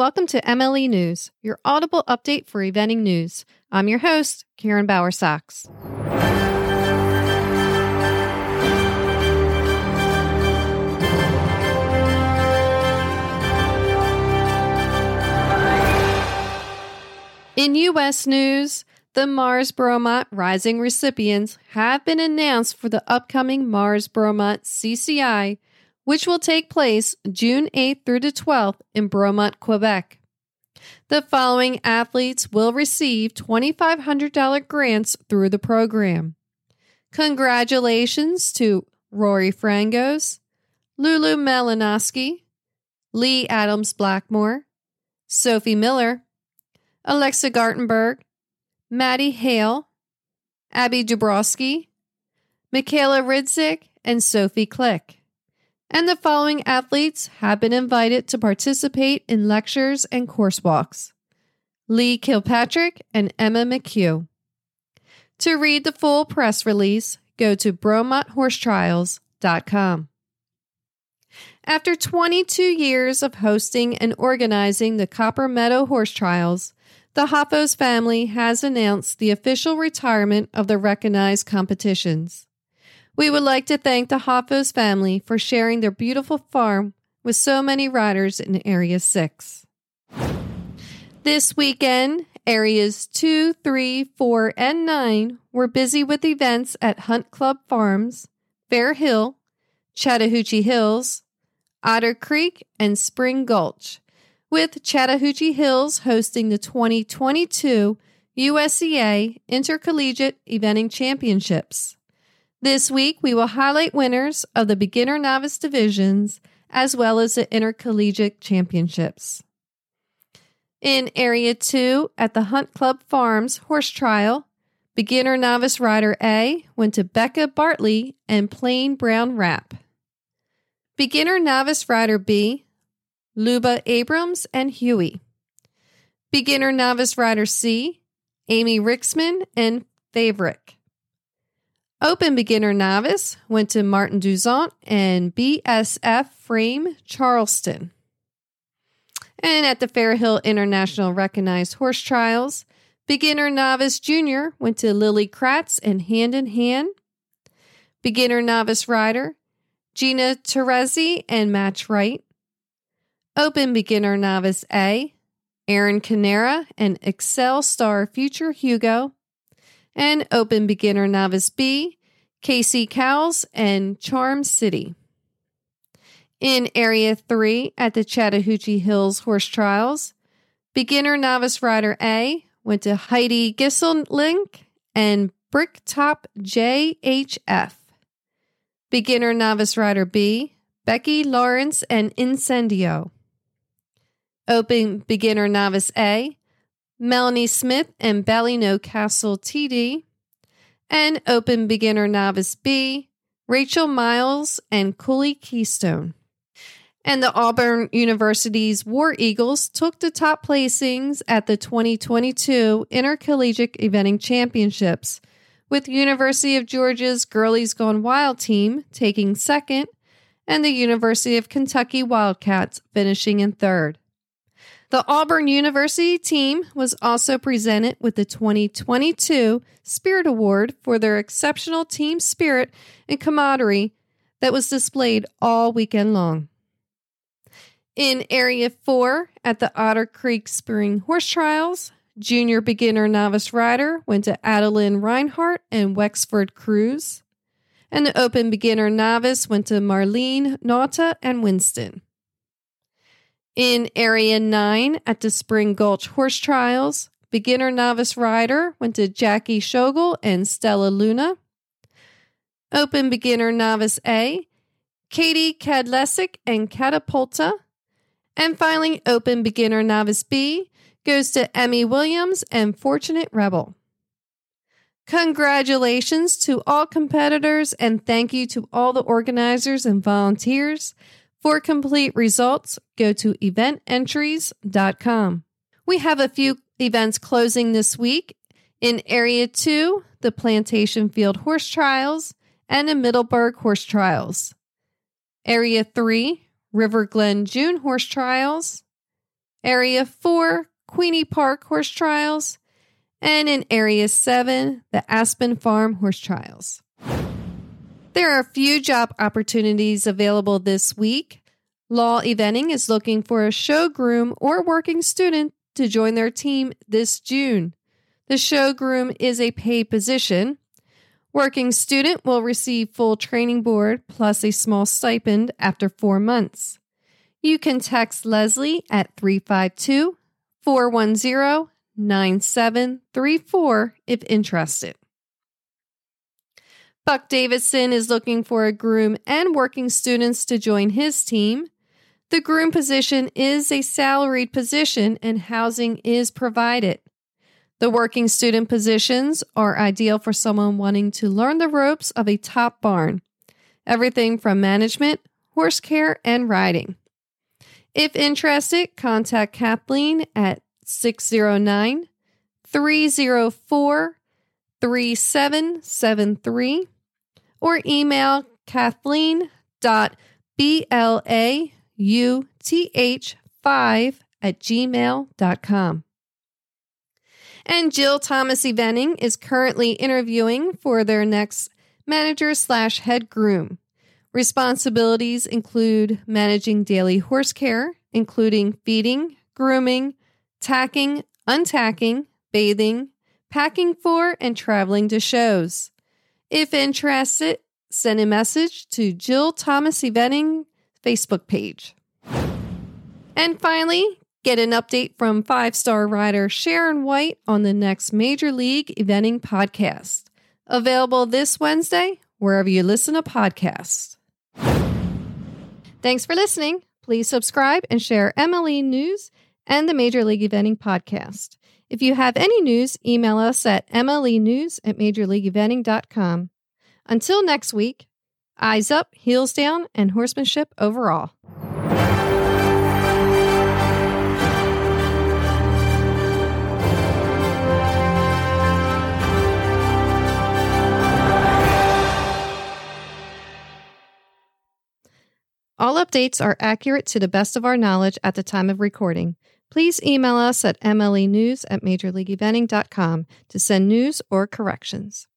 Welcome to MLE News, your audible update for eventing news. I'm your host, Karen Bauer Sachs. In U.S. news, the Mars Bromont Rising recipients have been announced for the upcoming Mars Bromont CCI which will take place June 8th through the 12th in Bromont, Quebec. The following athletes will receive $2,500 grants through the program. Congratulations to Rory Frangos, Lulu Malinowski, Lee Adams Blackmore, Sophie Miller, Alexa Gartenberg, Maddie Hale, Abby Dubrowski, Michaela Ridzik, and Sophie Click and the following athletes have been invited to participate in lectures and course walks Lee Kilpatrick and Emma McHugh. To read the full press release, go to BromontHorseTrials.com. After 22 years of hosting and organizing the Copper Meadow Horse Trials, the Hoffos family has announced the official retirement of the recognized competitions. We would like to thank the Hoffos family for sharing their beautiful farm with so many riders in Area 6. This weekend, Areas 2, 3, 4, and 9 were busy with events at Hunt Club Farms, Fair Hill, Chattahoochee Hills, Otter Creek, and Spring Gulch, with Chattahoochee Hills hosting the 2022 USEA Intercollegiate Eventing Championships. This week, we will highlight winners of the beginner novice divisions as well as the intercollegiate championships. In Area 2 at the Hunt Club Farms horse trial, beginner novice rider A went to Becca Bartley and Plain Brown Wrap. Beginner novice rider B, Luba Abrams and Huey. Beginner novice rider C, Amy Rixman and Favorick. Open Beginner Novice went to Martin Duzant and BSF Frame Charleston. And at the Fairhill International Recognized Horse Trials, Beginner Novice Junior went to Lily Kratz and Hand in Hand. Beginner Novice Rider, Gina Terezi and Match Wright. Open Beginner Novice A, Aaron Canera and Excel Star Future Hugo and Open Beginner Novice B, Casey Cowles, and Charm City. In Area 3 at the Chattahoochee Hills Horse Trials, Beginner Novice Rider A went to Heidi Gisselink and Bricktop JHF. Beginner Novice Rider B, Becky Lawrence and Incendio. Open Beginner Novice A, Melanie Smith and Ballino Castle TD, and Open Beginner Novice B, Rachel Miles and Cooley Keystone. And the Auburn University's War Eagles took the top placings at the 2022 Intercollegiate Eventing Championships, with University of Georgia's Girlies Gone Wild team taking second and the University of Kentucky Wildcats finishing in third. The Auburn University team was also presented with the 2022 Spirit Award for their exceptional team spirit and camaraderie that was displayed all weekend long. In Area 4 at the Otter Creek Spring Horse Trials, junior beginner novice rider went to Adeline Reinhardt and Wexford Cruz, and the open beginner novice went to Marlene Nauta and Winston. In Area 9 at the Spring Gulch Horse Trials, beginner novice rider went to Jackie Shogel and Stella Luna. Open beginner novice A, Katie Kadlesic and Catapulta. And finally, open beginner novice B goes to Emmy Williams and Fortunate Rebel. Congratulations to all competitors and thank you to all the organizers and volunteers. For complete results, go to evententries.com. We have a few events closing this week. In Area 2, the Plantation Field Horse Trials and the Middleburg Horse Trials. Area 3, River Glen June Horse Trials. Area 4, Queeny Park Horse Trials, and in Area 7, the Aspen Farm Horse Trials. There are a few job opportunities available this week. Law Eventing is looking for a show groom or working student to join their team this June. The show groom is a paid position. Working student will receive full training board plus a small stipend after four months. You can text Leslie at 352 410 9734 if interested. Buck Davidson is looking for a groom and working students to join his team. The groom position is a salaried position and housing is provided. The working student positions are ideal for someone wanting to learn the ropes of a top barn, everything from management, horse care, and riding. If interested, contact Kathleen at 609 304 3773 or email kathleen.blauth5 at gmail.com. And Jill Thomas Eventing is currently interviewing for their next manager slash head groom. Responsibilities include managing daily horse care, including feeding, grooming, tacking, untacking, bathing, packing for, and traveling to shows. If interested, send a message to Jill Thomas Eventing Facebook page. And finally, get an update from five star rider Sharon White on the next Major League Eventing podcast. Available this Wednesday, wherever you listen to podcasts. Thanks for listening. Please subscribe and share MLE News and the Major League Eventing podcast. If you have any news, email us at mlenews at majorleagueeventing.com. Until next week, eyes up, heels down, and horsemanship overall. All updates are accurate to the best of our knowledge at the time of recording. Please email us at mlenews at majorleagueeventing.com to send news or corrections.